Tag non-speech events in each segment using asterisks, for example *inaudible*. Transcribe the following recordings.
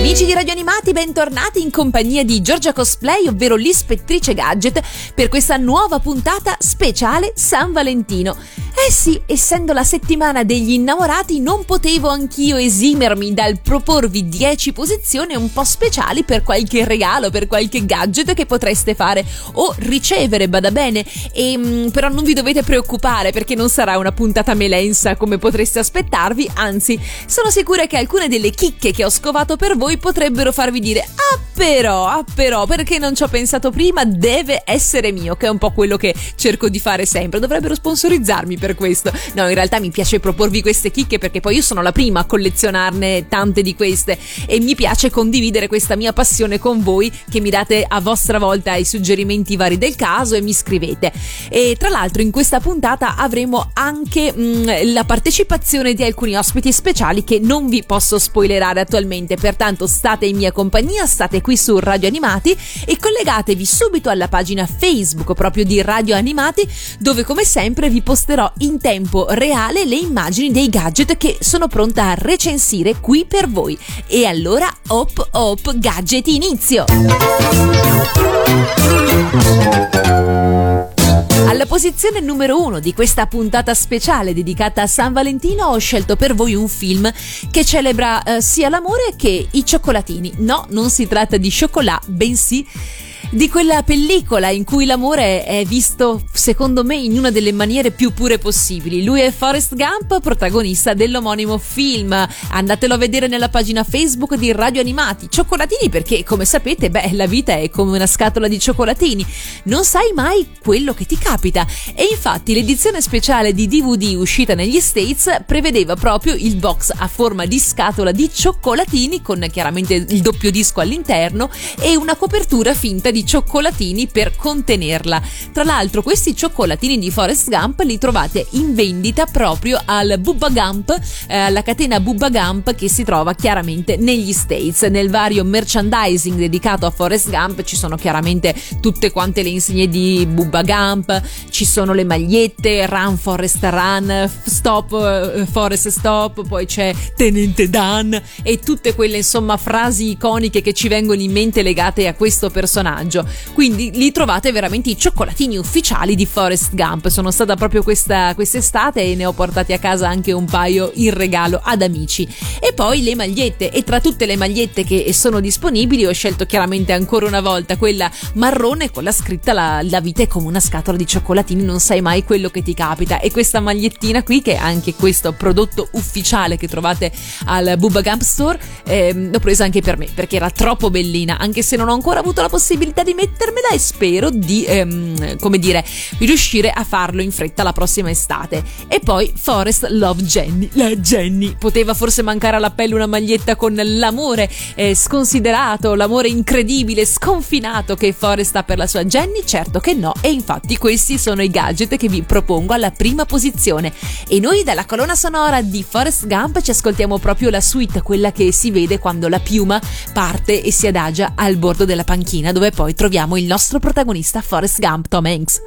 Amici di Radio Animati, bentornati in compagnia di Giorgia Cosplay, ovvero l'ispettrice gadget, per questa nuova puntata speciale San Valentino. Eh sì, essendo la settimana degli innamorati, non potevo anch'io esimermi dal proporvi 10 posizioni un po' speciali per qualche regalo, per qualche gadget che potreste fare o ricevere, bada bene. E, mm, però non vi dovete preoccupare perché non sarà una puntata melensa come potreste aspettarvi, anzi, sono sicura che alcune delle chicche che ho scovato per voi potrebbero farvi dire ah però, ah però, perché non ci ho pensato prima, deve essere mio, che è un po' quello che cerco di fare sempre. Dovrebbero sponsorizzarmi per questo. No, in realtà mi piace proporvi queste chicche perché poi io sono la prima a collezionarne tante di queste e mi piace condividere questa mia passione con voi che mi date a vostra volta i suggerimenti vari del caso e mi scrivete. E tra l'altro in questa puntata avremo anche mh, mm, la partecipazione di alcuni ospiti speciali che non vi posso spoilerare attualmente, pertanto state in mia compagnia, state qui su Radio Animati e collegatevi subito alla pagina Facebook proprio di Radio Animati dove come sempre vi posterò in tempo reale le immagini dei gadget che sono pronta a recensire qui per voi. E allora, hop hop gadget inizio! Alla posizione numero uno di questa puntata speciale dedicata a San Valentino ho scelto per voi un film che celebra eh, sia l'amore che i cioccolatini. No, non si tratta di cioccolà, bensì di quella pellicola in cui l'amore è visto, secondo me, in una delle maniere più pure possibili. Lui è Forrest Gump, protagonista dell'omonimo film. Andatelo a vedere nella pagina Facebook di Radio Animati. Cioccolatini perché, come sapete, beh, la vita è come una scatola di cioccolatini. Non sai mai quello che ti capita. E infatti l'edizione speciale di DVD uscita negli States prevedeva proprio il box a forma di scatola di cioccolatini con chiaramente il doppio disco all'interno e una copertura finta di di cioccolatini per contenerla. Tra l'altro questi cioccolatini di Forest Gump li trovate in vendita proprio al Bubba Gump, eh, alla catena Bubba Gump che si trova chiaramente negli States. Nel vario merchandising dedicato a Forest Gump ci sono chiaramente tutte quante le insegne di Bubba Gump, ci sono le magliette, Run Forest Run, Stop uh, Forest Stop, poi c'è Tenente Dan e tutte quelle insomma frasi iconiche che ci vengono in mente legate a questo personaggio personaggio. Quindi lì trovate veramente i cioccolatini ufficiali di Forest Gump. Sono stata proprio questa quest'estate e ne ho portati a casa anche un paio in regalo ad amici. E poi le magliette. E tra tutte le magliette che sono disponibili ho scelto chiaramente ancora una volta quella marrone con la scritta la, la vita è come una scatola di cioccolatini, non sai mai quello che ti capita. E questa magliettina qui, che è anche questo prodotto ufficiale che trovate al Bubba Gump Store, ehm, l'ho presa anche per me perché era troppo bellina, anche se non ho ancora avuto la possibilità possibilità di mettermela e spero di, ehm, come dire, riuscire a farlo in fretta la prossima estate. E poi Forest Love Jenny, la Jenny. Poteva forse mancare all'appello una maglietta con l'amore eh, sconsiderato, l'amore incredibile, sconfinato che Forest ha per la sua Jenny? Certo che no, e infatti questi sono i gadget che vi propongo alla prima posizione. E noi dalla colonna sonora di Forest Gump ci ascoltiamo proprio la suite, quella che si vede quando la piuma parte e si adagia al bordo della panchina, dove poi troviamo il nostro protagonista Forrest Gump Tom Hanks.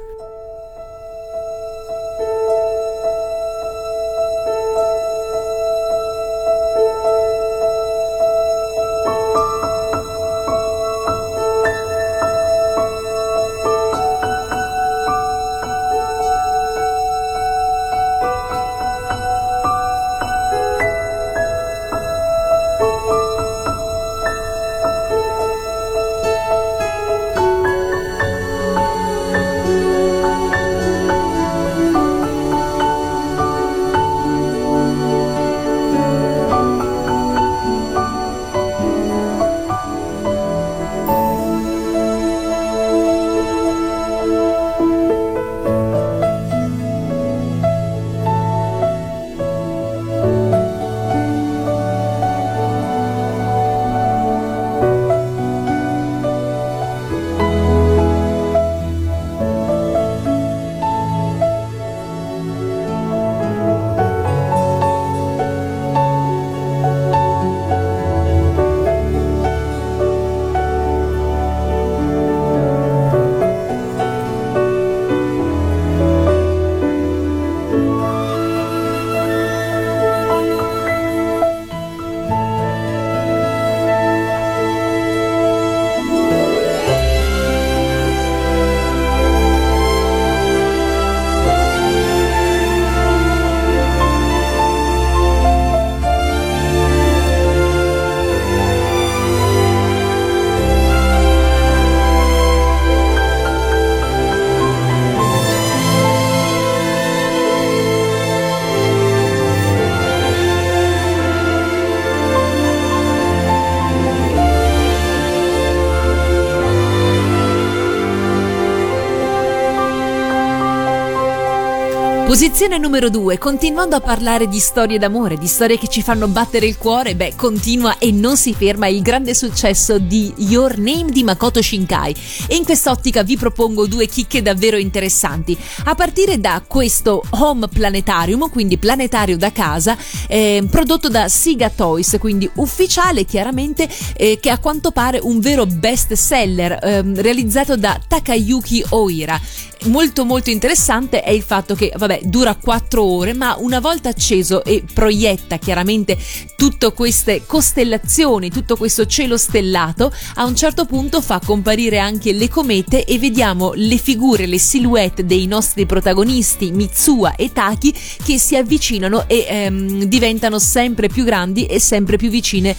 Posizione numero 2, continuando a parlare di storie d'amore, di storie che ci fanno battere il cuore, beh, continua e non si ferma il grande successo di Your Name di Makoto Shinkai. E in quest'ottica vi propongo due chicche davvero interessanti. A partire da questo Home Planetarium, quindi planetario da casa, eh, prodotto da Siga Toys, quindi ufficiale chiaramente, eh, che a quanto pare un vero best seller, eh, realizzato da Takayuki Oira molto molto interessante è il fatto che, vabbè, dura 4 ore, ma una volta acceso e proietta chiaramente tutte queste costellazioni, tutto questo cielo stellato, a un certo punto fa comparire anche le comete e vediamo le figure, le silhouette dei nostri protagonisti Mitsuha e Taki che si avvicinano e ehm, diventano sempre più grandi e sempre più vicine,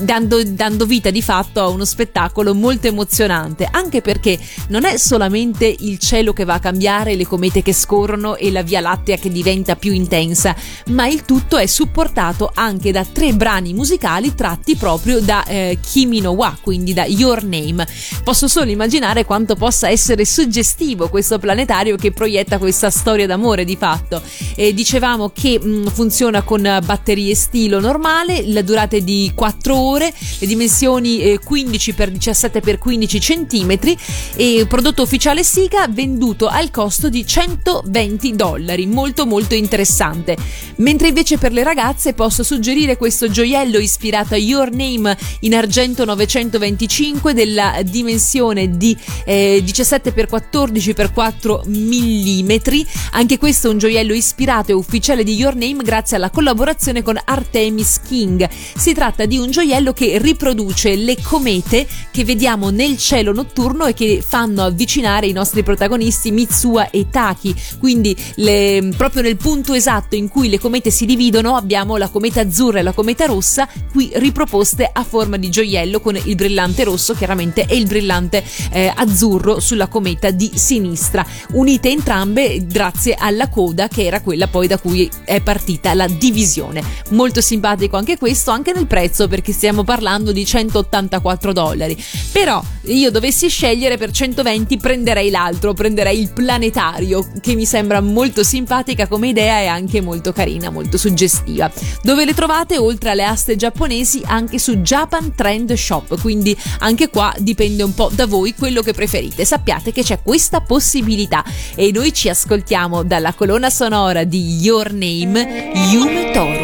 dando, dando vita di fatto a uno spettacolo molto emozionante, anche perché non è solamente il cielo che va a cambiare, le comete che scorrono e la Via Lattea che diventa più intensa, ma il tutto è supportato anche da tre brani musicali tratti proprio da eh, Kimi no Wa, quindi da Your Name. Posso solo immaginare quanto possa essere suggestivo questo planetario che proietta questa storia d'amore di fatto. E dicevamo che mh, mm, funziona con batterie stilo normale, la durata è di 4 ore, le dimensioni eh, 15 x 17 x 15 cm e prodotto ufficiale Siga venduto al costo di 120 dollari, molto molto interessante. Mentre invece per le ragazze posso suggerire questo gioiello ispirato a Your Name in argento 925 della dimensione di eh, 17x14x4 mm. Anche questo è un gioiello ispirato e ufficiale di Your Name grazie alla collaborazione con Artemis King. Si tratta di un gioiello che riproduce le comete che vediamo nel cielo notturno e che fanno avvicinare i nostri protagonisti Mitsuha e Taki, quindi le, proprio nel punto esatto in cui le comete si dividono abbiamo la cometa azzurra e la cometa rossa qui riproposte a forma di gioiello con il brillante rosso chiaramente e il brillante eh, azzurro sulla cometa di sinistra, unite entrambe grazie alla coda che era quella poi da cui è partita la divisione. Molto simpatico anche questo, anche nel prezzo perché stiamo parlando di 184 dollari. Però io dovessi scegliere per 120 prenderei l'altro, prenderei il planetario, che mi sembra molto simpatica come idea e anche molto carina, molto suggestiva. Dove le trovate oltre alle aste giapponesi anche su Japan Trend Shop, quindi anche qua dipende un po' da voi quello che preferite. Sappiate che c'è questa possibilità e noi ci ascoltiamo dalla colonna sonora di Your Name, Yume Toru.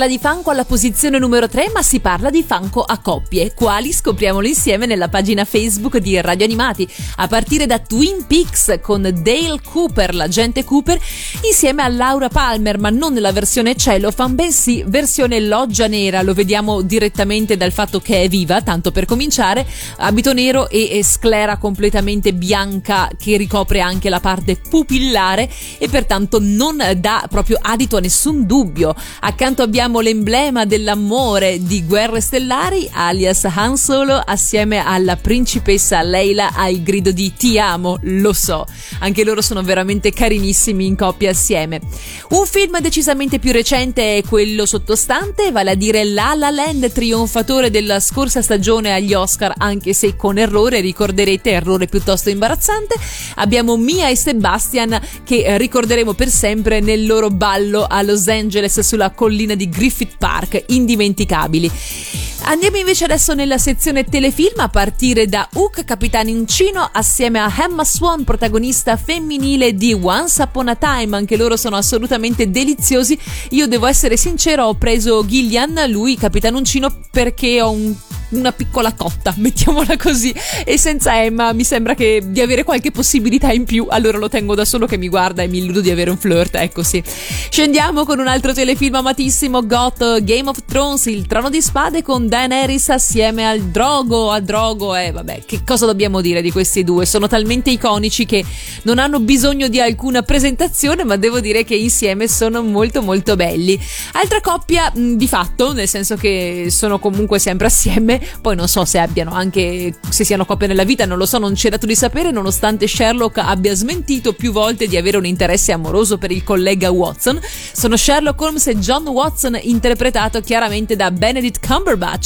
Parla di fanco alla posizione numero 3, ma si parla di fanco a coppie. Quali scopriamolo insieme nella pagina Facebook di Radio Animati, a partire da Twin Peaks con Dale Cooper, l'agente Cooper, insieme a Laura Palmer, ma non nella versione cellophane, bensì versione loggia nera. Lo vediamo direttamente dal fatto che è viva, tanto per cominciare, abito nero e sclera completamente bianca che ricopre anche la parte pupillare e pertanto non dà proprio adito a nessun dubbio. Accanto abbiamo l'emblema dell'amore di Guerre Stellari, alias Han Solo, assieme alla principessa Leila al grido di Ti amo, lo so. Anche loro sono veramente carinissimi in coppia assieme. Un film decisamente più recente è quello sottostante, vale a dire La La Land, trionfatore della scorsa stagione agli Oscar, anche se con errore, ricorderete, errore piuttosto imbarazzante. Abbiamo Mia e Sebastian che ricorderemo per sempre nel loro ballo a Los Angeles sulla collina di Griffith Park, indimenticabili. Andiamo invece adesso nella sezione telefilm a partire da Hook Capitanoncino assieme a Emma Swan, protagonista femminile di Once Upon a Time. Anche loro sono assolutamente deliziosi. Io devo essere sincero, ho preso Gillian, lui Capitanoncino, perché ho un una piccola cotta, *laughs* mettiamola così. E senza Emma mi sembra che di avere qualche possibilità in più, allora lo tengo da solo che mi guarda e mi illudo di avere un flirt, ecco sì. Scendiamo con un altro telefilm amatissimo, Got Game of Thrones, il trono di spade con Daenerys assieme al Drogo, a Drogo e eh, vabbè, che cosa dobbiamo dire di questi due? Sono talmente iconici che non hanno bisogno di alcuna presentazione, ma devo dire che insieme sono molto molto belli. Altra coppia di fatto, nel senso che sono comunque sempre assieme, poi non so se abbiano anche se siano coppie nella vita, non lo so, non c'è dato di sapere, nonostante Sherlock abbia smentito più volte di avere un interesse amoroso per il collega Watson. Sono Sherlock Holmes e John Watson, interpretato chiaramente da Benedict Cumberbatch,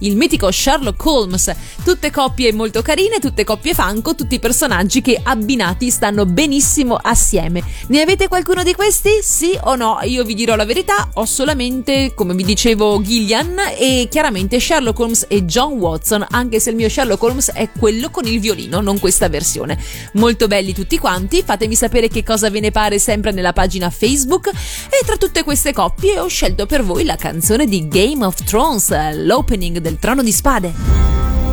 il mitico Sherlock Holmes. Tutte coppie molto carine, tutte coppie fanco, tutti personaggi che abbinati stanno benissimo assieme. Ne avete qualcuno di questi? Sì o no? Io vi dirò la verità, ho solamente, come vi dicevo, Gillian e chiaramente Sherlock Holmes e John Watson, anche se il mio Sherlock Holmes è quello con il violino, non questa versione. Molto belli tutti quanti, fatemi sapere che cosa ve ne pare sempre nella pagina Facebook e tra tutte queste coppie ho scelto per voi la canzone di Game of Thrones, l'opening del Trono di Spade.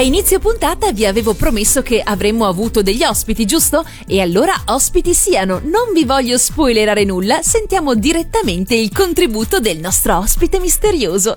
A inizio puntata vi avevo promesso che avremmo avuto degli ospiti, giusto? E allora ospiti siano, non vi voglio spoilerare nulla, sentiamo direttamente il contributo del nostro ospite misterioso.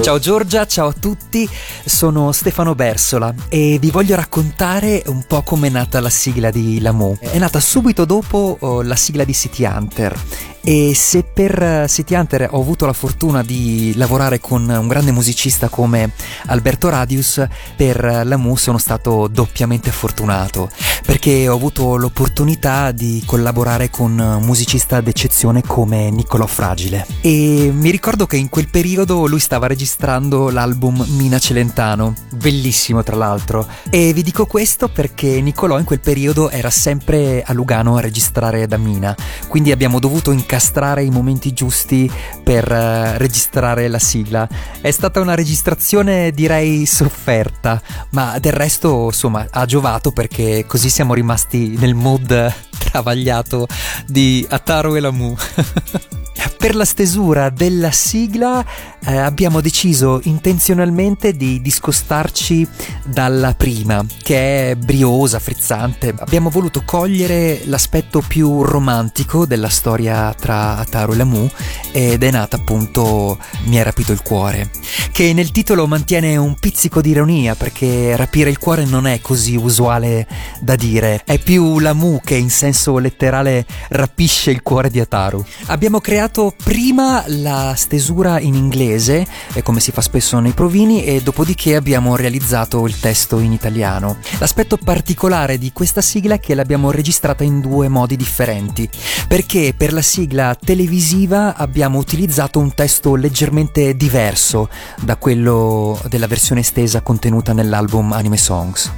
Ciao Giorgia, ciao a tutti, sono Stefano Bersola e vi voglio raccontare un po' come è nata la sigla di Lamu. È nata subito dopo oh, la sigla di City Hunter E se per City Hunter ho avuto la fortuna di lavorare con un grande musicista come Alberto Radius, per la Mu sono stato doppiamente fortunato perché ho avuto l'opportunità di collaborare con un musicista d'eccezione come Niccolò Fragile. E mi ricordo che in quel periodo lui stava registrando l'album Mina Celentano, bellissimo tra l'altro. E vi dico questo perché Niccolò in quel periodo era sempre a Lugano a registrare da Mina, quindi abbiamo dovuto incastrare incastrare i momenti giusti per uh, registrare la sigla. È stata una registrazione direi sofferta, ma del resto insomma ha giovato perché così siamo rimasti nel mood *laughs* travagliato di Ataru e Lamu. *laughs* per la stesura della sigla eh, abbiamo deciso intenzionalmente di discostarci dalla prima, che è briosa, frizzante. Abbiamo voluto cogliere l'aspetto più romantico della storia tra Ataru e Lamu ed è nata appunto Mi hai rapito il cuore, che nel titolo mantiene un pizzico di ironia perché rapire il cuore non è così usuale da dire, è più Lamu che in senso letterale rapisce il cuore di Ataru. Abbiamo creato prima la stesura in inglese, come si fa spesso nei provini, e dopodiché abbiamo realizzato il testo in italiano. L'aspetto particolare di questa sigla è che l'abbiamo registrata in due modi differenti, perché per la sigla televisiva abbiamo utilizzato un testo leggermente diverso da quello della versione estesa contenuta nell'album Anime Songs.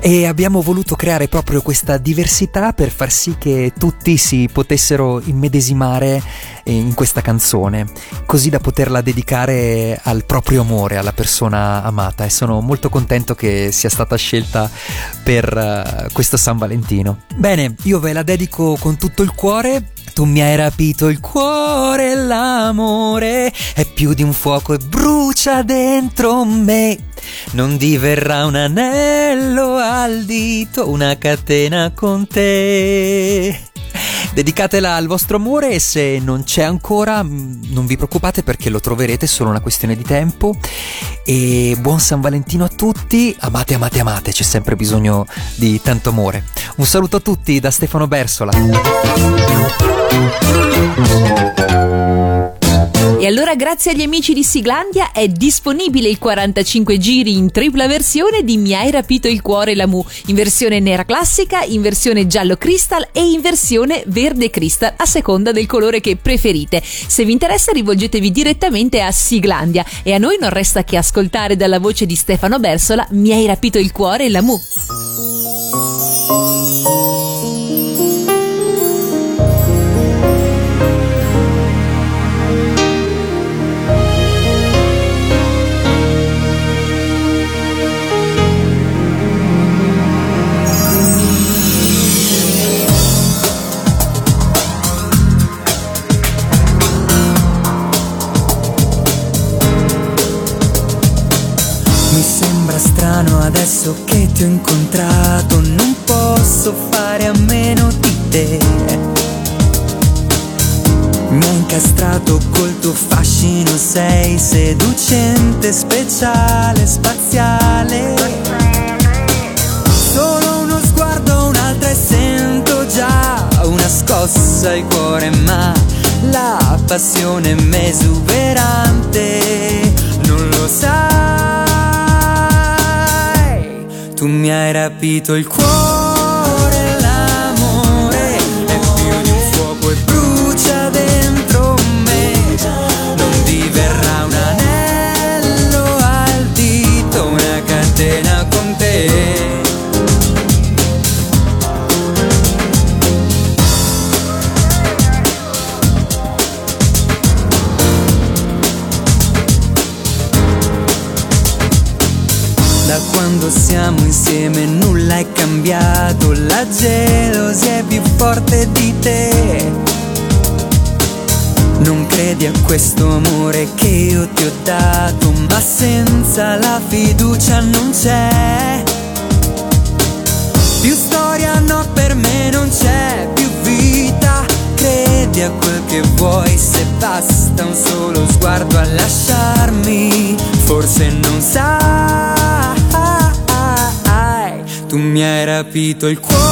E abbiamo voluto creare proprio questa diversità per far sì che tutti si potessero immedesimare in questa canzone, così da poterla dedicare al proprio amore, alla persona amata e sono molto contento che sia stata scelta per uh, questo San Valentino. Bene, io ve la dedico con tutto il cuore tu mi hai rapito il cuore, l'amore è più di un fuoco e brucia dentro me. Non diverrà un anello al dito, una catena con te. Dedicatela al vostro amore e se non c'è ancora mm, non vi preoccupate perché lo troverete, è solo una questione di tempo. E buon San Valentino a tutti, amate, amate, amate, c'è sempre bisogno di tanto amore. Un saluto a tutti da Stefano Bersola. E allora grazie agli amici di Siglandia è disponibile il 45 giri in tripla versione di Mi hai rapito il cuore la Mu, in versione nera classica, in versione giallo crystal e in versione verde crystal a seconda del colore che preferite. Se vi interessa rivolgetevi direttamente a Siglandia. E a noi non resta che ascoltare dalla voce di Stefano Bersola Mi hai rapito il cuore la passione è esuberante, non lo sai. Tu mi hai rapito il cuore, rapito il cuore,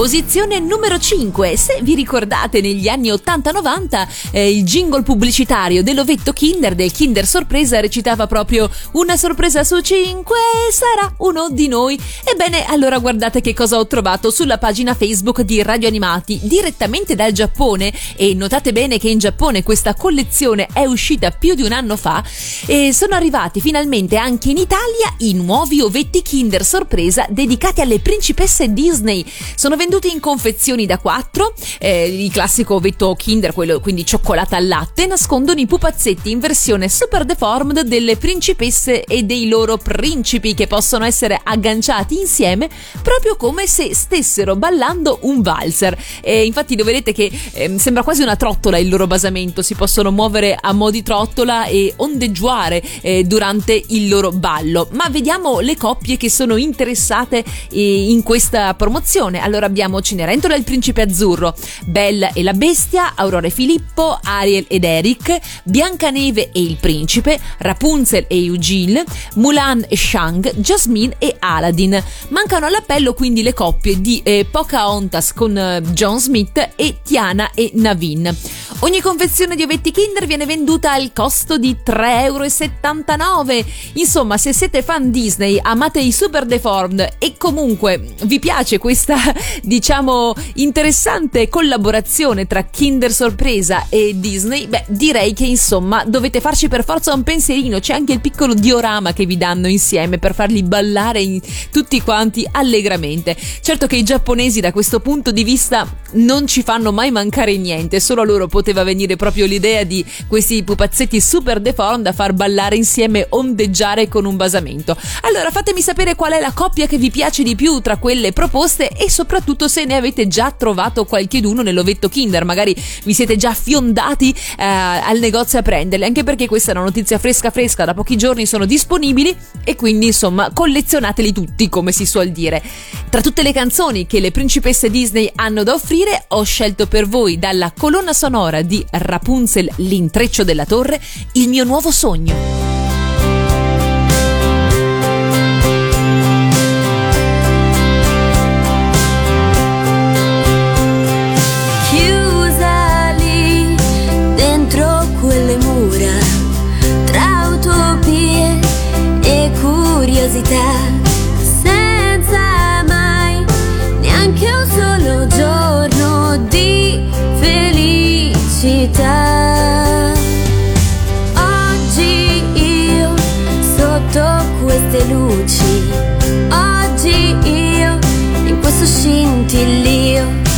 Posizione numero 5. Se vi ricordate negli anni 80-90 eh, il jingle pubblicitario dell'ovetto Kinder del Kinder Sorpresa recitava proprio una sorpresa su 5 sarà uno di noi. Ebbene, allora guardate che cosa ho trovato sulla pagina Facebook di Radio Animati direttamente dal Giappone e notate bene che in Giappone questa collezione è uscita più di un anno fa e sono arrivati finalmente anche in Italia i nuovi ovetti Kinder Sorpresa dedicati alle principesse Disney. Sono venduti in confezioni da 4, eh, il classico ovetto Kinder, quello quindi cioccolata al latte, nascondono i pupazzetti in versione super deformed delle principesse e dei loro principi che possono essere agganciati insieme proprio come se stessero ballando un valzer. E infatti lo vedete che ehm, sembra quasi una trottola il loro basamento, si possono muovere a mo' di trottola e ondeggiare eh, durante il loro ballo. Ma vediamo le coppie che sono interessate eh, in questa promozione. Allora abbiamo Cenerentola e il principe azzurro, Belle e la bestia, Aurora e Filippo, Ariel ed Eric, Biancaneve e il principe, Rapunzel e Eugene, Mulan e Shang, Jasmine e Aladdin. Mancano all'appello quindi le coppie di eh, Pocahontas con eh, John Smith e Tiana e Navin. Ogni confezione di ovetti Kinder viene venduta al costo di 3,79 euro. Insomma, se siete fan Disney, amate i super deformed e comunque vi piace questa, diciamo, interessante collaborazione tra Kinder Sorpresa e Disney, beh, direi che insomma dovete farci per forza un pensierino. C'è anche il piccolo diorama che vi danno insieme per farli ballare tutti quanti allegramente. Certo che i giapponesi da questo punto di vista non ci fanno mai mancare niente, solo a loro poteva venire proprio l'idea di questi pupazzetti super deformed da far ballare insieme, ondeggiare con un basamento. Allora fatemi sapere qual è la coppia che vi piace di più tra quelle proposte e soprattutto se ne avete già trovato qualcheduno nell'ovetto Kinder, magari vi siete già fiondati eh, al negozio a prenderle, anche perché questa è una notizia fresca fresca, da pochi giorni sono disponibili e quindi insomma collezionateli tutti come si suol dire. Tra tutte le canzoni che le principesse Disney hanno da offrire ho scelto per voi dalla colonna sonora di Rapunzel l'intreccio della torre il mio nuovo sogno. Oggi io sotto queste luci oggi io in questo scintillio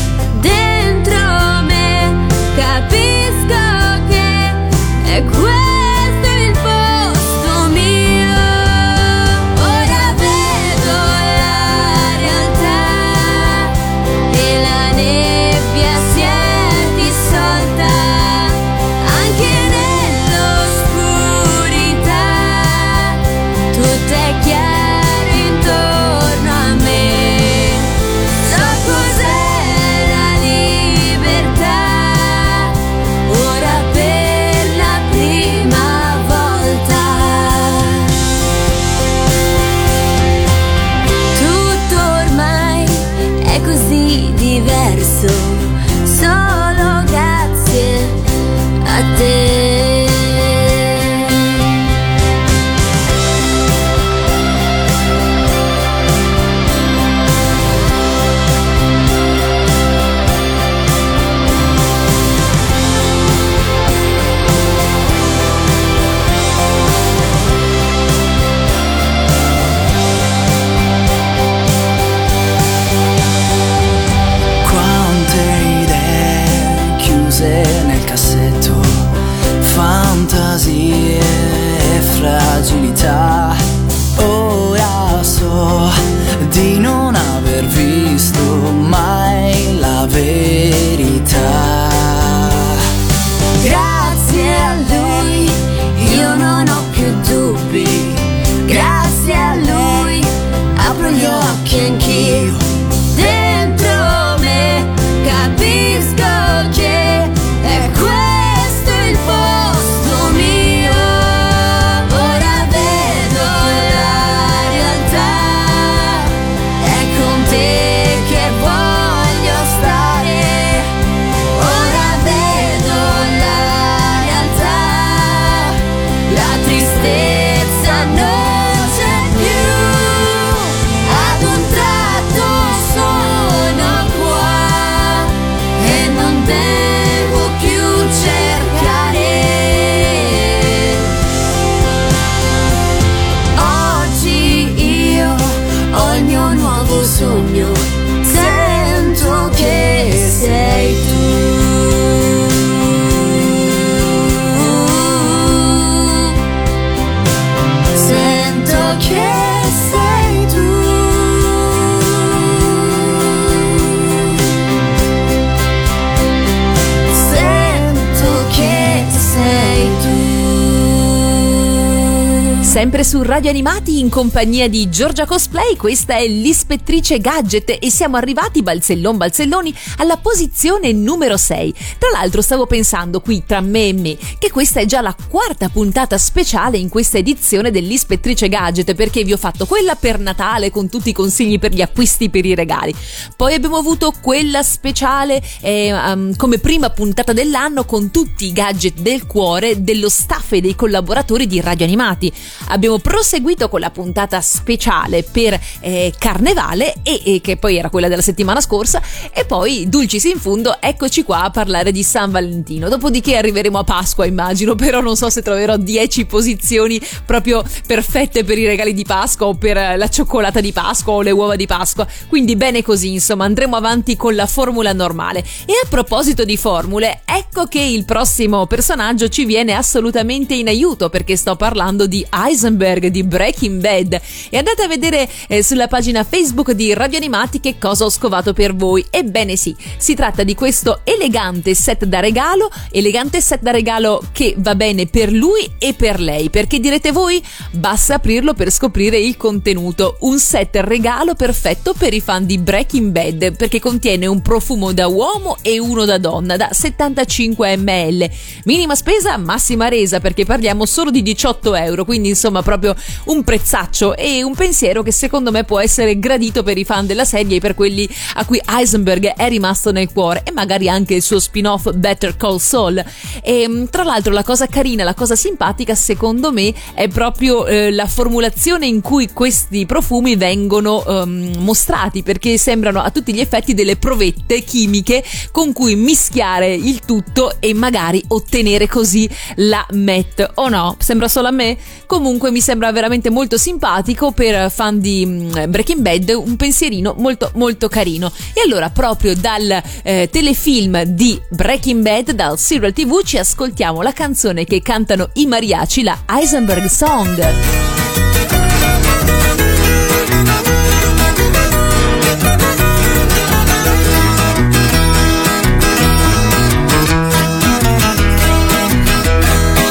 Radio Animati in compagnia di Giorgia Cosplay, questa è l'ispettrice Gadget e siamo arrivati balzellon balzelloni alla posizione numero 6. Tra l'altro stavo pensando qui tra me e me che questa è già la quarta puntata speciale in questa edizione dell'ispettrice Gadget perché vi ho fatto quella per Natale con tutti i consigli per gli acquisti per i regali. Poi abbiamo avuto quella speciale eh, um, come prima puntata dell'anno con tutti i gadget del cuore dello staff e dei collaboratori di Radio Animati. Abbiamo proseguito con la puntata speciale per eh, Carnevale e, e che poi era quella della settimana scorsa e poi dulcis in fundo eccoci qua a parlare di San Valentino. Dopodiché arriveremo a Pasqua immagino, *laughs* però non so se troverò 10 posizioni proprio perfette per i regali di Pasqua o per la cioccolata di Pasqua o le uova di Pasqua. Quindi bene così, insomma, andremo avanti con la formula normale. E a proposito di formule, ecco che il prossimo personaggio ci viene assolutamente in aiuto perché sto parlando di Heisenberg di Breaking Bad e andate a vedere eh, sulla pagina Facebook di Radio Animati che cosa ho scovato per voi. Ebbene sì, si tratta di questo elegante set da regalo, elegante set da regalo che va bene per lui e per lei, perché direte voi basta aprirlo per scoprire il contenuto. Un set regalo perfetto per i fan di Breaking Bad perché contiene un profumo da uomo e uno da donna da 75 ml. Minima spesa, massima resa perché parliamo solo di 18 euro, quindi insomma proprio un prezzaccio e un pensiero che secondo me può essere gradito per i fan della serie e per quelli a cui Heisenberg è rimasto nel cuore e magari anche il suo spin-off Better Call Saul. E mm, tra l'altro la cosa carina, la cosa simpatica secondo me è proprio eh, la formulazione in cui questi profumi vengono ehm, mostrati perché sembrano a tutti gli effetti delle provette chimiche con cui mischiare il tutto e magari ottenere così la MET o no? Sembra solo a me? Comunque mi sembra veramente molto simpatico per fan di mm, Breaking Bad, un pensierino molto molto carino. E allora proprio dal eh, telefilm di Breaking Bad, dal Serial TV, ci ascoltiamo la canzone che cantano i mariachi, la Heisenberg Song.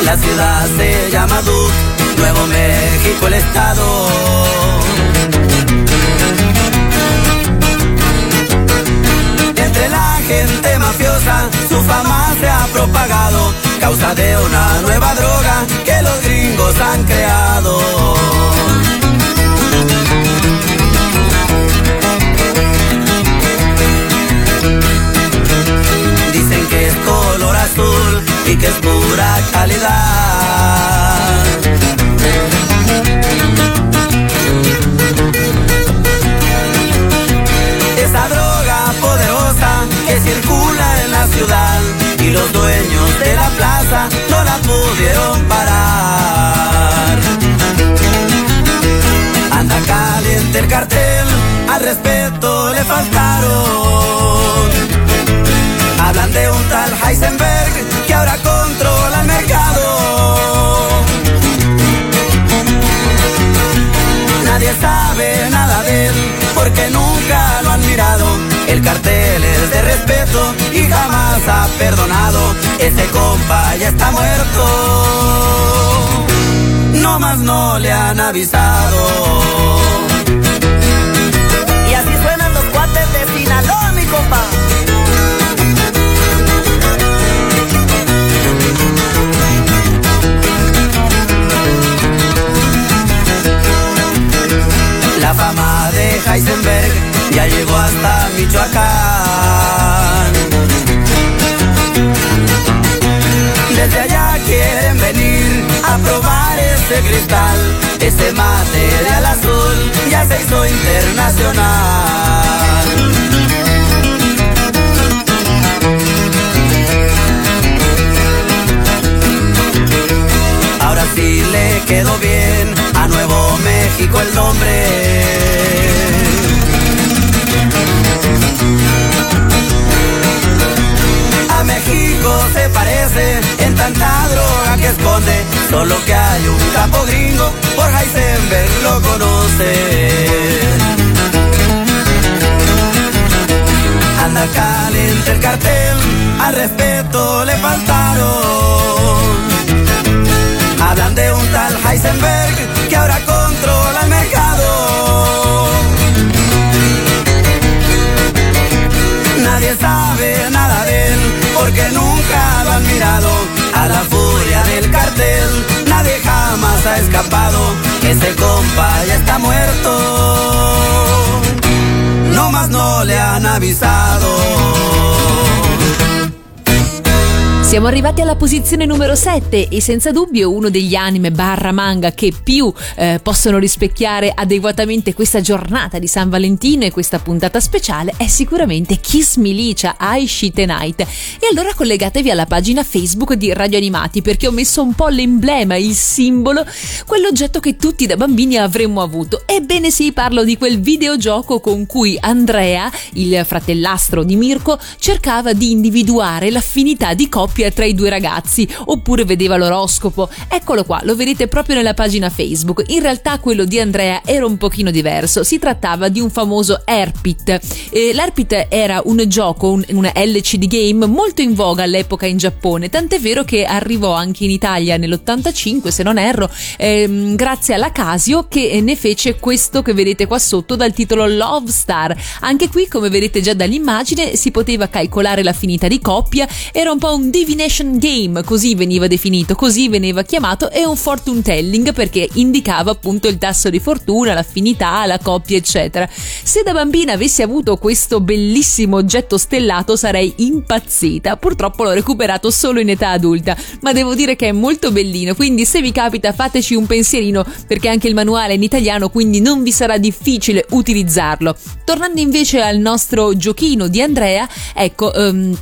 La ciudad se llama Duke, Nuevo México el estado. Entre la gente mafiosa su fama se ha propagado, causa de una nueva droga que los gringos han creado. Dicen que es color azul y que es pura calidad. Ciudad y los dueños de la plaza no la pudieron parar. Anda caliente el cartel, al respeto le faltaron. Hablan de un tal Heisenberg que ahora controla el mercado. Nadie sabe nada de él porque nunca lo han mirado. El cartel respeto y jamás ha perdonado. Ese compa ya está muerto. No más no le han avisado. Y así suenan los cuates de Sinaloa, mi compa. La fama de Heisenberg ya llegó hasta Michoacán. Desde allá quieren venir a probar ese cristal, ese material azul ya se hizo internacional. Ahora sí le quedó bien a Nuevo México el nombre. México se parece en tanta droga que esconde, solo que hay un capo gringo, por Heisenberg lo conoce. Anda caliente el cartel, al respeto le faltaron. Hablan de un tal Heisenberg que ahora controla el mercado. Nadie sabe nada de él porque nunca lo han mirado. A la furia del cartel nadie jamás ha escapado. Ese compa ya está muerto. No más no le han avisado. Siamo arrivati alla posizione numero 7 e senza dubbio uno degli anime barra manga che più eh, possono rispecchiare adeguatamente questa giornata di San Valentino e questa puntata speciale è sicuramente Kiss Milicia I Shit Night. E allora collegatevi alla pagina Facebook di Radio Animati perché ho messo un po' l'emblema, il simbolo, quell'oggetto che tutti da bambini avremmo avuto. Ebbene sì, parlo di quel videogioco con cui Andrea, il fratellastro di Mirko, cercava di individuare l'affinità di coppia tra i due ragazzi oppure vedeva l'oroscopo. Eccolo qua, lo vedete proprio nella pagina Facebook. In realtà quello di Andrea era un pochino diverso. Si trattava di un famoso Airpit. Eh, L'Airpit era un gioco, un, un LCD game molto in voga all'epoca in Giappone, tant'è vero che arrivò anche in Italia nell'85, se non erro, ehm, grazie alla Casio che ne fece questo che vedete qua sotto dal titolo Love Star. Anche qui, come vedete già dall'immagine, si poteva calcolare l'affinità di coppia, era un po' un divination game, così veniva definito, così veniva chiamato, e un fortune telling perché indicava appunto il tasso di fortuna, l'affinità, la coppia, eccetera. Se da bambina avessi avuto questo bellissimo oggetto stellato sarei impazzita. Purtroppo l'ho recuperato solo in età adulta, ma devo dire che è molto bellino, quindi se vi capita fateci un pensierino perché anche il manuale è in italiano, quindi non vi sarà difficile utilizzarlo. Tornando invece al nostro giochino di Andrea, ecco, um,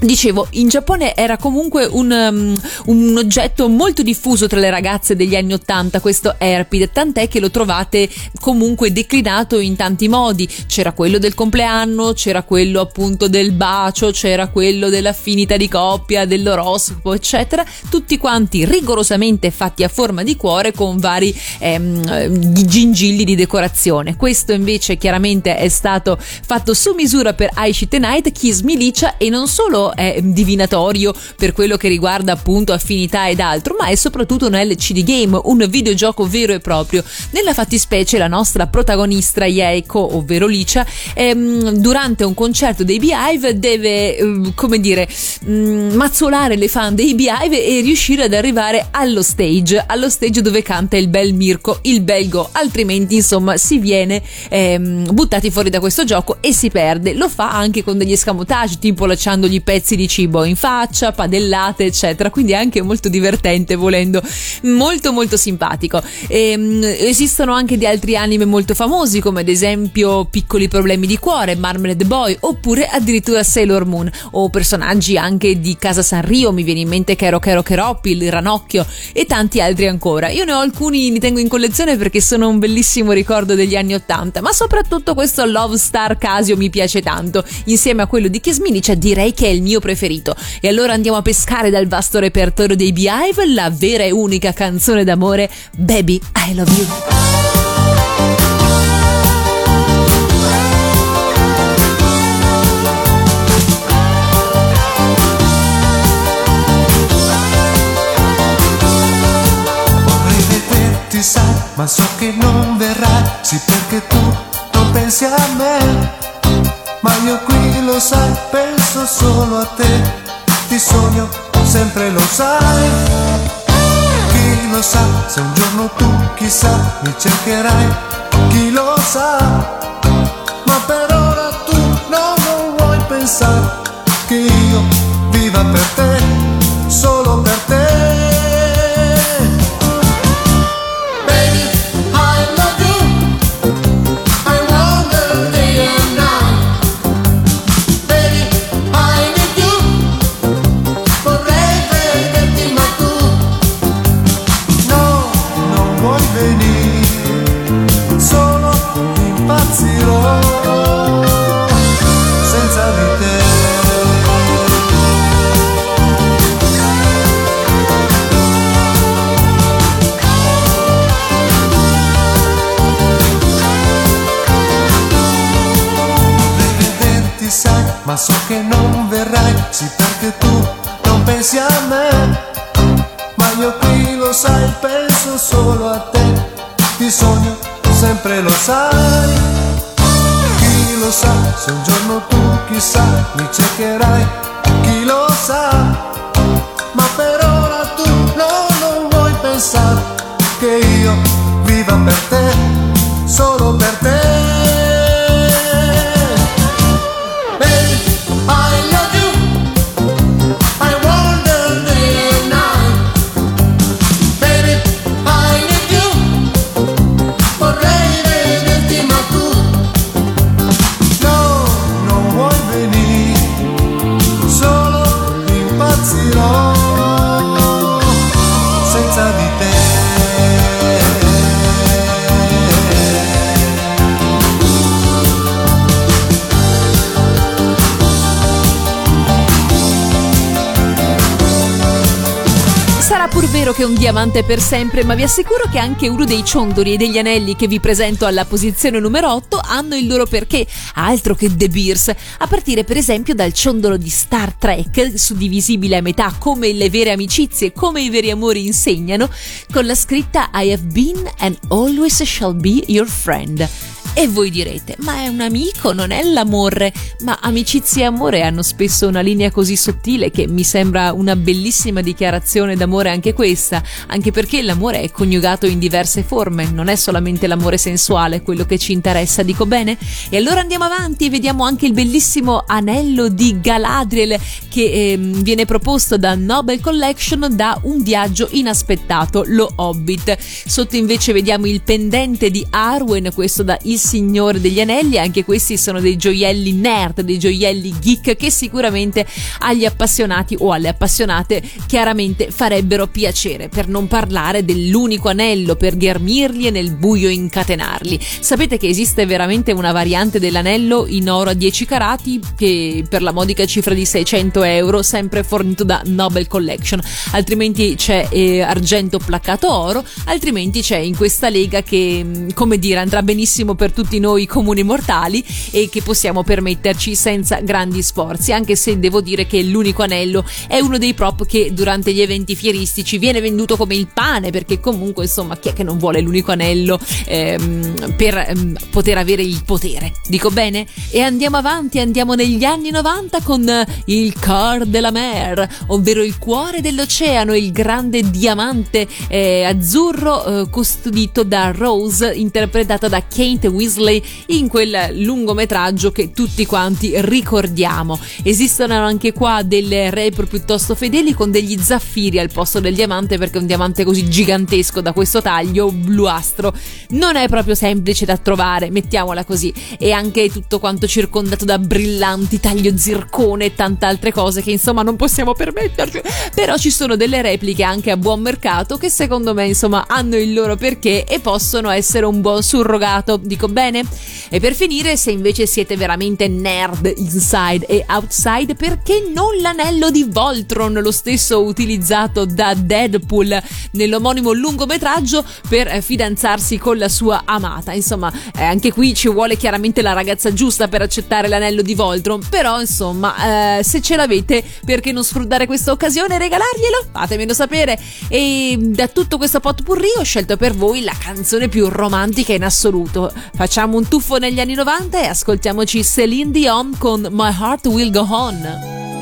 Dicevo, in Giappone era comunque un, um, un, oggetto molto diffuso tra le ragazze degli anni Ottanta, questo Airpid, tant'è che lo trovate comunque declinato in tanti modi. C'era quello del compleanno, c'era quello appunto del bacio, c'era quello dell'affinità di coppia, dell'oroscopo, eccetera. Tutti quanti rigorosamente fatti a forma di cuore con vari ehm, gingilli di decorazione. Questo invece chiaramente è stato fatto su misura per Aishi Night, Kiss Milicia e non solo è divinatorio per quello che riguarda appunto affinità ed altro, ma è soprattutto un LCD game, un videogioco vero e proprio. Nella fattispecie la nostra protagonista Yeiko, ovvero Licia, ehm, durante un concerto dei Beehive deve, eh, come dire, mh, mazzolare le fan dei Beehive e riuscire ad arrivare allo stage, allo stage dove canta il bel Mirko, il belgo, altrimenti insomma si viene ehm, buttati fuori da questo gioco e si perde. Lo fa anche con degli escamotage, tipo lasciandogli pezzi di cibo in faccia, padellate, eccetera. Quindi è anche molto divertente, volendo, molto molto simpatico. E, mh, esistono anche di altri anime molto famosi, come ad esempio Piccoli problemi di cuore, Marmalade Boy, oppure addirittura Sailor Moon, o personaggi anche di Casa Sanrio, mi viene in mente Kero Kero Keroppi, il Ranocchio e tanti altri ancora. Io ne ho alcuni, li tengo in collezione perché sono un bellissimo ricordo degli anni Ottanta, ma soprattutto questo Love Star Casio mi piace tanto. Insieme a quello di Kisminic direi che è il mio preferito. E allora andiamo a pescare dal vasto repertorio dei Beehive la vera e unica canzone d'amore Baby I Love You. Vorrei vederti sai, ma so che non verrai, sì perché tu non pensi a me. Ma io qui lo sai, penso solo a te, ti sogno, sempre lo sai. Chi lo sa, se un giorno tu chissà mi cercherai, chi lo sa. Ma per ora tu no, non vuoi pensare che io viva per te. Ma so che non verrai, sì perché tu non pensi a me. Ma io qui lo sai, penso solo a te, ti sogno, sempre lo sai. Chi lo sa, se un giorno tu chissà mi cercherai, chi lo sa. Ma per ora tu no, non vuoi pensare che io viva per te, solo per te. Che un diamante per sempre, ma vi assicuro che anche uno dei ciondoli e degli anelli che vi presento alla posizione numero 8 hanno il loro perché, altro che The Beers, a partire per esempio dal ciondolo di Star Trek, suddivisibile a metà come le vere amicizie, come i veri amori insegnano, con la scritta I have been and always shall be your friend. E voi direte, ma è un amico, non è l'amore. Ma amicizia e amore hanno spesso una linea così sottile che mi sembra una bellissima dichiarazione d'amore anche questa, anche perché l'amore è coniugato in diverse forme, non è solamente l'amore sensuale quello che ci interessa, dico bene? E allora andiamo avanti vediamo anche il bellissimo anello di Galadriel che ehm, viene proposto da Nobel Collection da un viaggio inaspettato, lo Hobbit. Sotto invece vediamo il pendente di Arwen, questo da Il Signore degli Anelli, anche questi sono dei gioielli nerd, dei gioielli geek che sicuramente agli appassionati o alle appassionate chiaramente farebbero piacere, per non parlare dell'unico anello per ghermirli e nel buio incatenarli. Sapete che esiste veramente una variante dell'anello in oro a 10 carati che per la modica cifra di 600 euro, sempre fornito da Nobel Collection, altrimenti c'è eh, argento placcato oro, altrimenti c'è in questa lega che, mh, come dire, andrà benissimo per tutti noi comuni mortali e che possiamo permetterci senza grandi sforzi, anche se devo dire che l'unico anello è uno dei prop che durante gli eventi fieristici viene venduto come il pane, perché comunque insomma chi è che non vuole l'unico anello ehm, per ehm, poter avere il potere, dico bene? E andiamo avanti, andiamo negli anni 90 con il Cœur de la Mer, ovvero il cuore dell'oceano, il grande diamante eh, azzurro eh, custodito da Rose, interpretata da Kate Weasley in quel lungometraggio che tutti quanti ricordiamo. Esistono anche qua delle repro piuttosto fedeli con degli zaffiri al posto del diamante perché un diamante così gigantesco da questo taglio bluastro non è proprio semplice da trovare, mettiamola così, e anche tutto quanto circondato da brillanti taglio zircone e tante altre cose che insomma non possiamo permetterci. Però ci sono delle repliche anche a buon mercato che secondo me insomma hanno il loro perché e possono essere un buon surrogato, dico bene? E per finire, se invece siete veramente nerd inside e outside, perché non l'anello di Voltron, lo stesso utilizzato da Deadpool nell'omonimo lungometraggio per fidanzarsi con la sua amata? Insomma, eh, anche qui ci vuole chiaramente la ragazza giusta per accettare l'anello di Voltron, però insomma, eh, se ce l'avete, perché non sfruttare questa occasione e regalarglielo? Fatemelo sapere. E da tutto questo potpourri ho scelto per voi la canzone più romantica in assoluto. Facciamo un tuffo negli anni 90 e ascoltiamoci Celine Dion con My Heart Will Go On.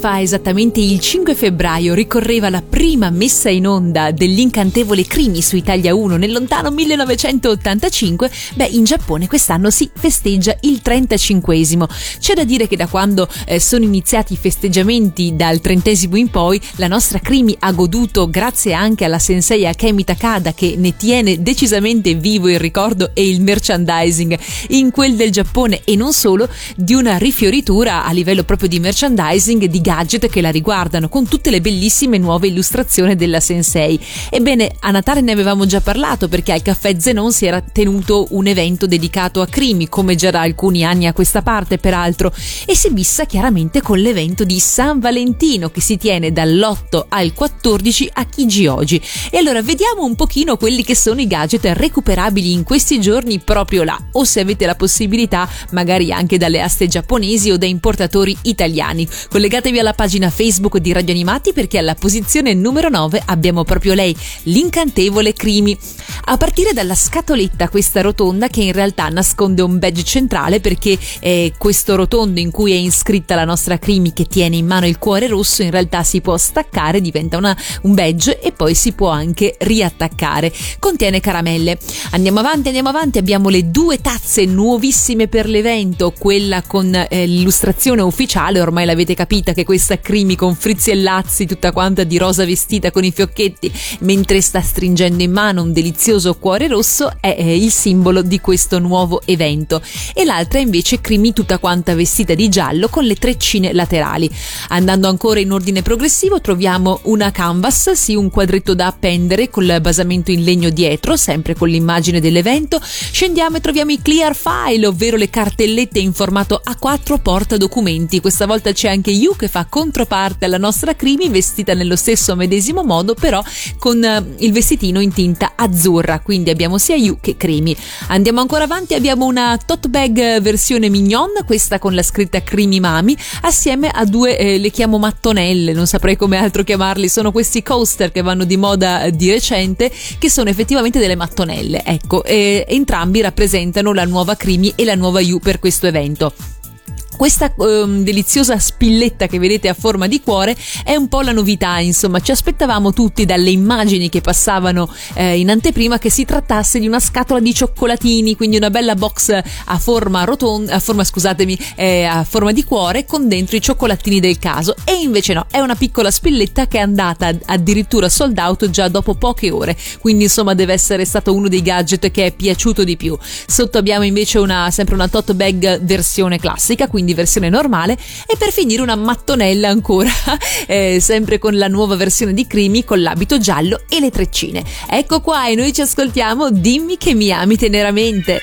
Fa, esattamente il 5 febbraio, ricorreva la prima messa in onda dell'incantevole Crimi su Italia 1 nel lontano 1985. Beh, in Giappone quest'anno si festeggia il 35esimo. C'è da dire che da quando eh, sono iniziati i festeggiamenti dal trentesimo in poi, la nostra Crimi ha goduto, grazie anche alla sensei Akemi Takada che ne tiene decisamente vivo il ricordo e il merchandising in quel del Giappone e non solo, di una rifioritura a livello proprio di merchandising di gadget che la riguardano con tutte le bellissime nuove illustrazioni della Sensei. Ebbene, a Natale ne avevamo già parlato perché al Caffè Zenon si era tenuto un evento dedicato a crimi, come già da alcuni anni a questa parte peraltro, e si bissa chiaramente con l'evento di San Valentino che si tiene dall'8 al 14 a Chigi oggi. E allora vediamo un pochino quelli che sono i gadget recuperabili in questi giorni proprio là, o se avete la possibilità magari anche dalle aste giapponesi o da importatori italiani. Collegatevi alla pagina Facebook di Radio Animati perché alla posizione numero 9 abbiamo proprio lei, l'incantevole Crimi. A partire dalla scatoletta questa rotonda che in realtà nasconde un badge centrale perché eh, questo rotondo in cui è iscritta la nostra Crimi che tiene in mano il cuore rosso in realtà si può staccare, diventa una, un badge e poi si può anche riattaccare. Contiene caramelle. Andiamo avanti, andiamo avanti, abbiamo le due tazze nuovissime per l'evento, quella con eh, l'illustrazione ufficiale, ormai l'avete avete capita che questa Crimi con Frizzi e Lazzi tutta quanta di rosa vestita con i fiocchetti mentre sta stringendo in mano un delizioso cuore rosso è il simbolo di questo nuovo evento e l'altra invece Crimi tutta quanta vestita di giallo con le treccine laterali. Andando ancora in ordine progressivo troviamo una canvas, sì un quadretto da appendere con il basamento in legno dietro, sempre con l'immagine dell'evento. Scendiamo e troviamo i clear file, ovvero le cartellette in formato A4 porta documenti. Questa volta c'è anche Yu che fa controparte alla nostra Crimi vestita nello stesso medesimo modo però con uh, il vestitino in tinta azzurra. Quindi abbiamo sia Yu che Crimi. Andiamo ancora avanti abbiamo una tote bag versione mignon questa con la scritta Crimi Mami. Assieme a due eh, le chiamo mattonelle non saprei come altro chiamarli. Sono questi coaster che vanno di moda eh, di recente che sono effettivamente delle mattonelle ecco. Entrambi rappresentano la nuova Crimi e la nuova Yu per questo evento questa um, deliziosa spilletta che vedete a forma di cuore è un po' la novità, insomma, ci aspettavamo tutti dalle immagini che passavano eh, in anteprima che si trattasse di una scatola di cioccolatini, quindi una bella box a forma rotonda, a forma, scusatemi, eh, a forma di cuore con dentro i cioccolatini del caso. E invece no, è una piccola spilletta che è andata addirittura sold out già dopo poche ore, quindi insomma deve essere stato uno dei gadget che è piaciuto di più. Sotto abbiamo invece una, sempre una tote bag versione classica, quindi quindi versione normale, e per finire una mattonella ancora, *laughs* eh, sempre con la nuova versione di Crimi con l'abito giallo e le treccine. Ecco qua e noi ci ascoltiamo Dimmi che mi ami teneramente.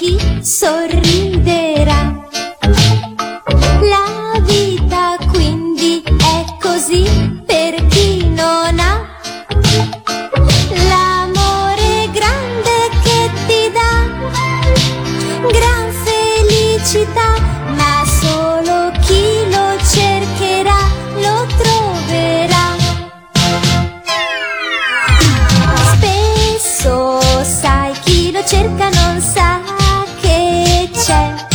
Chi sorriderà. La vita quindi è così per chi non ha l'amore grande che ti dà gran felicità, ma solo chi lo cercherà lo troverà. Spesso sai chi lo cerca non che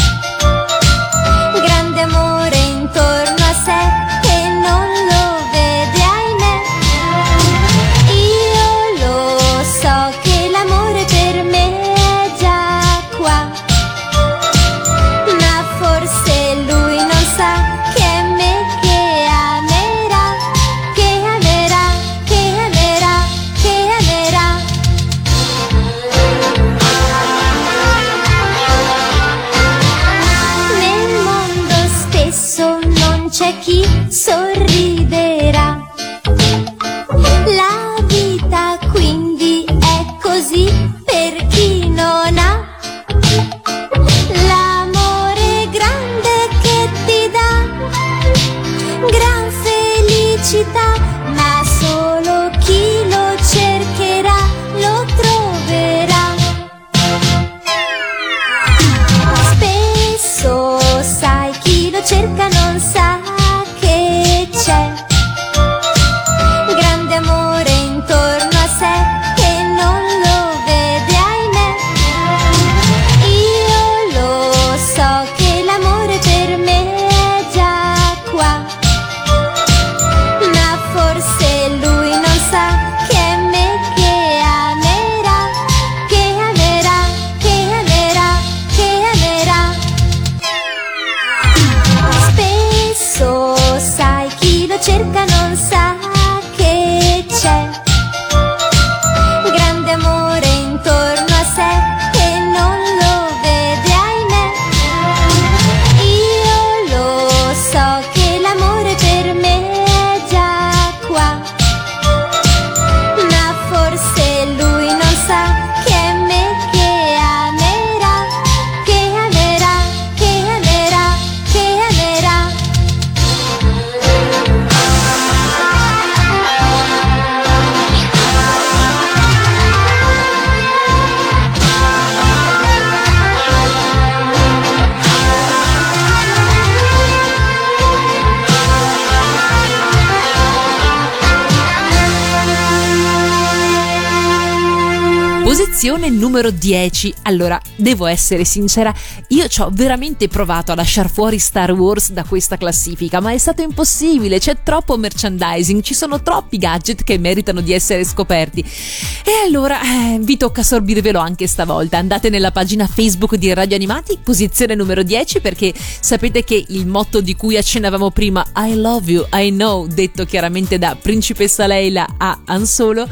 posizione numero 10. Allora, devo essere sincera, io ci ho veramente provato a lasciare fuori Star Wars da questa classifica, ma è stato impossibile, c'è troppo merchandising, ci sono troppi gadget che meritano di essere scoperti. E allora eh, vi tocca sorbirvelo anche stavolta. Andate nella pagina Facebook di Radio Animati, posizione numero 10, perché sapete che il motto di cui accennavamo prima, I love you, I know, detto chiaramente da principessa Leila a Han Solo,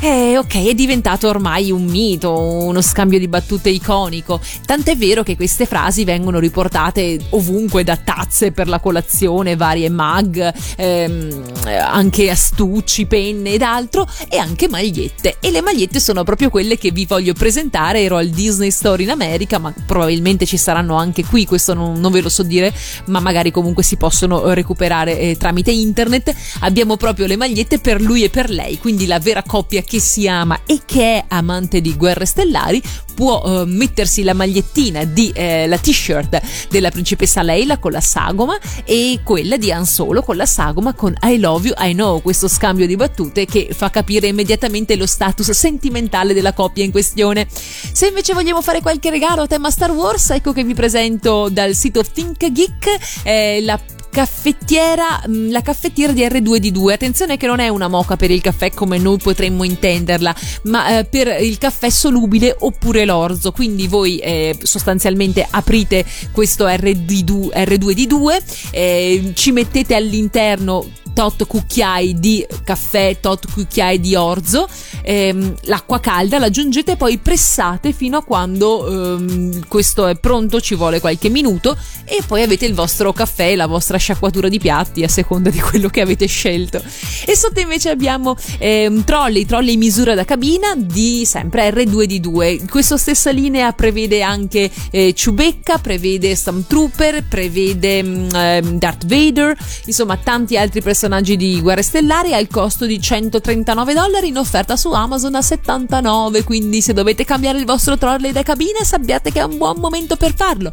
eh, ok, è diventato ormai un mito, uno scambio di battute iconico. Tant'è vero che queste frasi vengono riportate ovunque da tazze per la colazione, varie mug, ehm, anche astucci, penne ed altro, e anche magliette. E le magliette sono proprio quelle che vi voglio presentare. Ero al Disney Store in America, ma probabilmente ci saranno anche qui, questo non, non ve lo so dire, ma magari comunque si possono recuperare eh, tramite internet. Abbiamo proprio le magliette per lui e per lei, quindi la vera coppia che si ama e che è amante di guerre stellari può eh, mettersi la magliettina di eh, la t-shirt della principessa Leila con la sagoma e quella di Han Solo con la sagoma con I love you, I know, questo scambio di battute che fa capire immediatamente lo status sentimentale della coppia in questione. Se invece vogliamo fare qualche regalo a tema Star Wars, ecco che vi presento dal sito Think Geek eh, la caffettiera, mm, la caffettiera di R2D2. Attenzione che non è una moca per il caffè come noi potremmo intenderla, ma eh, per il caffè solubile oppure l'orzo. Quindi voi eh, sostanzialmente aprite questo RD2, R2D2, eh, ci mettete all'interno tot cucchiai di caffè, tot cucchiai di orzo, ehm, l'acqua calda, la aggiungete e poi pressate fino a quando ehm, questo è pronto, ci vuole qualche minuto e poi avete il vostro caffè la vostra sciacquatura di piatti a seconda di quello che avete scelto. E sotto invece abbiamo ehm, trolley, trolley misura da cabina di sempre R2D2. Questa stessa linea prevede anche eh, Chewbacca, prevede Stormtrooper, prevede mh, ehm, Darth Vader, insomma tanti altri personaggi di Guerre Stellari al costo di 139 dollari in offerta su Amazon a 79 quindi se dovete cambiare il vostro trolley da cabina sappiate che è un buon momento per farlo.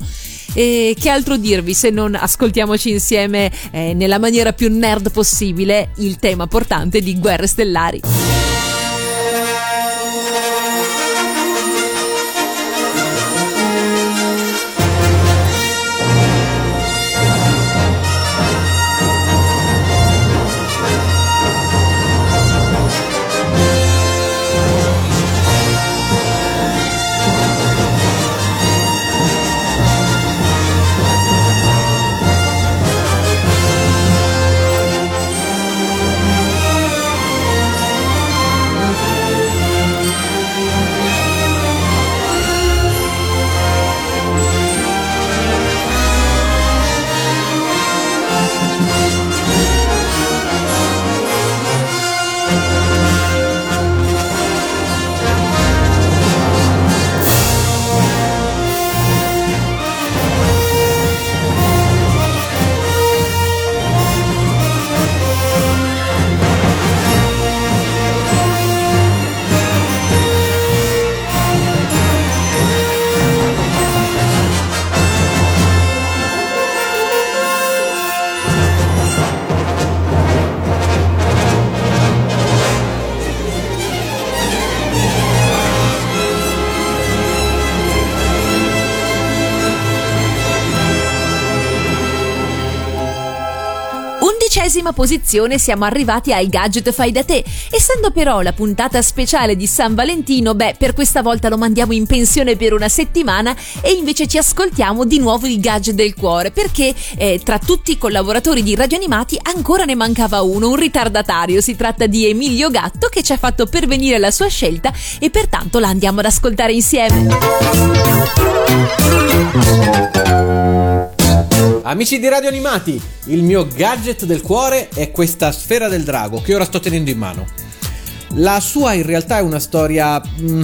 E che altro dirvi se non ascoltiamoci insieme eh, nella maniera più nerd possibile il tema portante di Guerre Stellari undicesima posizione siamo arrivati ai gadget fai da te. Essendo però la puntata speciale di San Valentino, beh, per questa volta lo mandiamo in pensione per una settimana e invece ci ascoltiamo di nuovo il gadget del cuore, perché eh, tra tutti i collaboratori di Radio Animati ancora ne mancava uno, un ritardatario. Si tratta di Emilio Gatto che ci ha fatto pervenire la sua scelta e pertanto la andiamo ad ascoltare insieme. Amici di Radio Animati, il mio gadget del cuore è questa sfera del drago che ora sto tenendo in mano. La sua in realtà è una storia mm,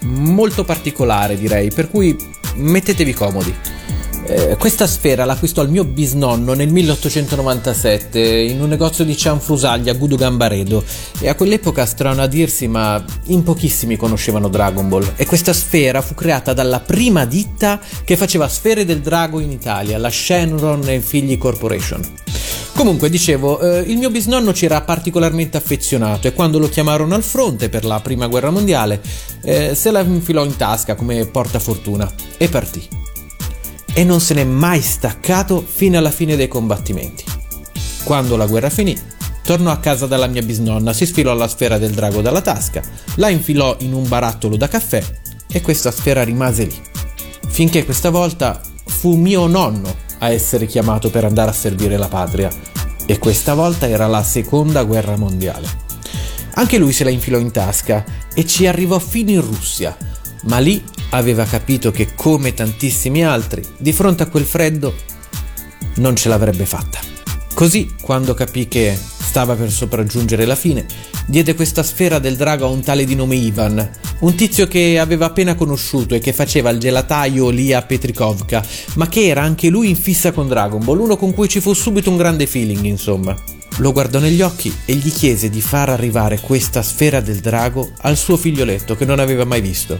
molto particolare, direi, per cui mettetevi comodi. Eh, questa sfera l'acquistò il mio bisnonno nel 1897 in un negozio di cianfrusaglia a Gudu Gambaredo e a quell'epoca strano a dirsi ma in pochissimi conoscevano Dragon Ball e questa sfera fu creata dalla prima ditta che faceva sfere del drago in Italia, la Shenron Figli Corporation. Comunque, dicevo, eh, il mio bisnonno ci era particolarmente affezionato e quando lo chiamarono al fronte per la prima guerra mondiale, eh, se la infilò in tasca come portafortuna e partì. E non se n'è mai staccato fino alla fine dei combattimenti. Quando la guerra finì, tornò a casa dalla mia bisnonna, si sfilò la sfera del drago dalla tasca, la infilò in un barattolo da caffè e questa sfera rimase lì. Finché questa volta fu mio nonno a essere chiamato per andare a servire la patria e questa volta era la seconda guerra mondiale. Anche lui se la infilò in tasca e ci arrivò fino in Russia, ma lì aveva capito che come tantissimi altri, di fronte a quel freddo, non ce l'avrebbe fatta. Così, quando capì che stava per sopraggiungere la fine, diede questa sfera del drago a un tale di nome Ivan, un tizio che aveva appena conosciuto e che faceva il gelataio lì a Petrikovka, ma che era anche lui in fissa con Dragon Ball, uno con cui ci fu subito un grande feeling, insomma. Lo guardò negli occhi e gli chiese di far arrivare questa sfera del drago al suo figlioletto che non aveva mai visto,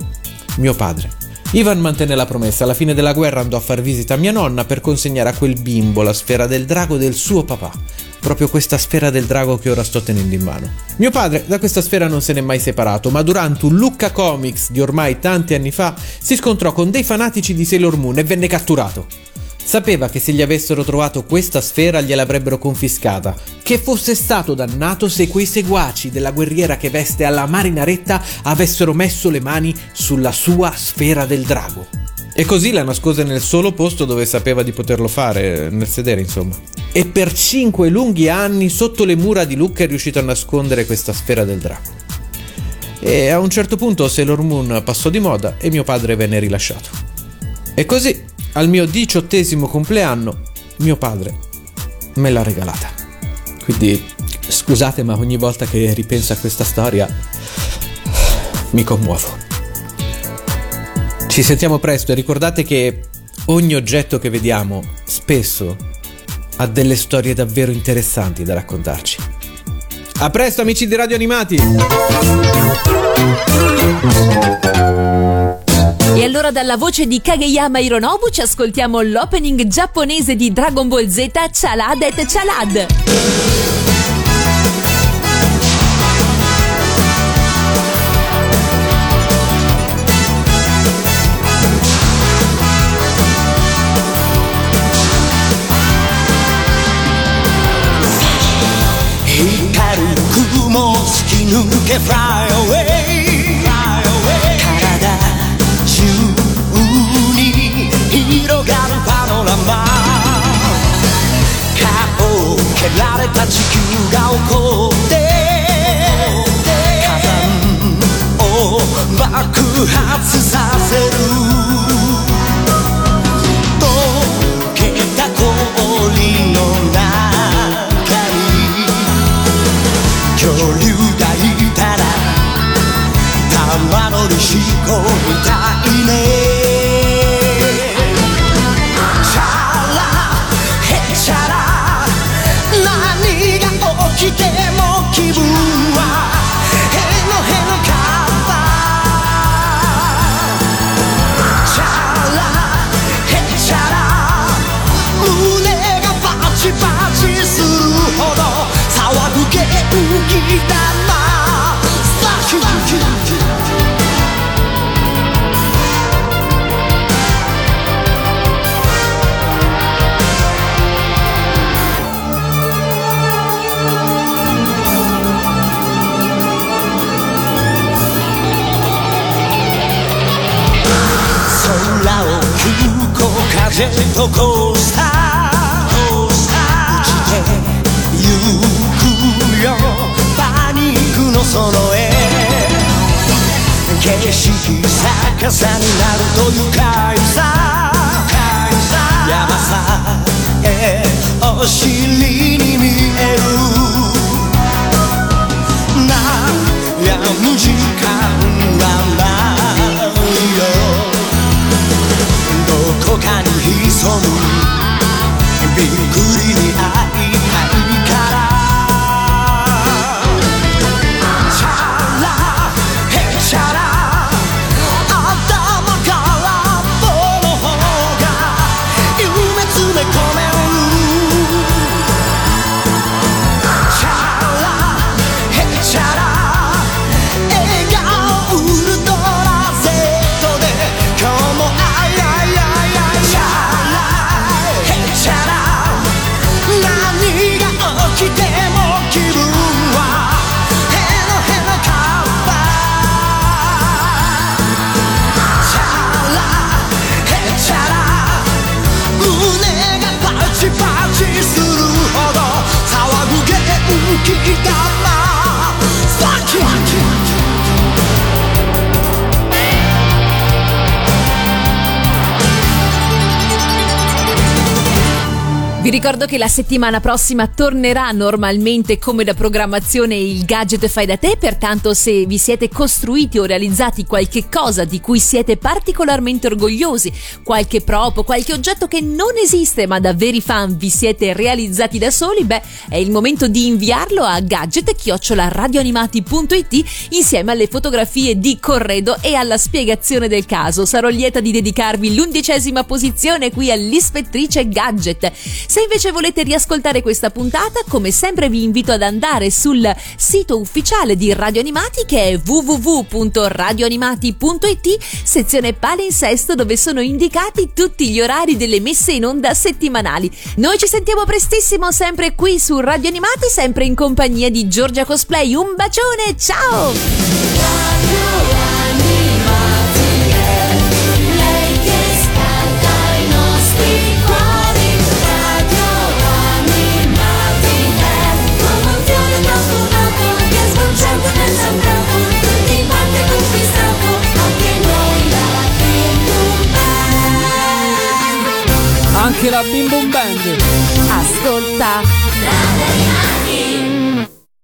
mio padre. Ivan mantenne la promessa, alla fine della guerra andò a far visita a mia nonna per consegnare a quel bimbo la sfera del drago del suo papà, proprio questa sfera del drago che ora sto tenendo in mano. Mio padre da questa sfera non se n'è mai separato, ma durante un Lucca Comics di ormai tanti anni fa si scontrò con dei fanatici di Sailor Moon e venne catturato. Sapeva che se gli avessero trovato questa sfera gliel'avrebbero confiscata, che fosse stato dannato se quei seguaci della guerriera che veste alla marinaretta avessero messo le mani sulla sua sfera del drago. E così la nascose nel solo posto dove sapeva di poterlo fare, nel sedere insomma. E per cinque lunghi anni sotto le mura di Lucca è riuscito a nascondere questa sfera del drago. E a un certo punto Sailor Moon passò di moda e mio padre venne rilasciato. E così, al mio diciottesimo compleanno, mio padre me l'ha regalata. Quindi scusate, ma ogni volta che ripenso a questa storia mi commuovo. Ci sentiamo presto e ricordate che ogni oggetto che vediamo spesso ha delle storie davvero interessanti da raccontarci. A presto amici di Radio Animati! E allora dalla voce di Kageyama Hironobu ci ascoltiamo l'opening giapponese di Dragon Ball Z Chalad et Chalad. Fly away 顔を蹴られた地球が起こって火山を爆発させる。溶けた氷の中に恐竜がいたら玉乗りしこみたいね風とコースター打ちてゆくよ。パニックのその絵景色逆さになると愉快さ。山さえお尻に見える。悩む時間はないよ。どこかに潜む。びっくりに会いた ricordo che la settimana prossima tornerà normalmente come da programmazione il gadget fai da te, pertanto se vi siete costruiti o realizzati qualche cosa di cui siete particolarmente orgogliosi, qualche prop, qualche oggetto che non esiste ma da veri fan vi siete realizzati da soli, beh è il momento di inviarlo a gadget-radioanimati.it insieme alle fotografie di Corredo e alla spiegazione del caso. Sarò lieta di dedicarvi l'undicesima posizione qui all'ispettrice Gadget. Se invece volete riascoltare questa puntata, come sempre vi invito ad andare sul sito ufficiale di Radio Animati che è www.radioanimati.it, sezione palinsesto dove sono indicati tutti gli orari delle messe in onda settimanali. Noi ci sentiamo prestissimo sempre qui su Radio Animati, sempre in compagnia di Giorgia Cosplay. Un bacione, ciao! anche la Bim Boom Band. Ascolta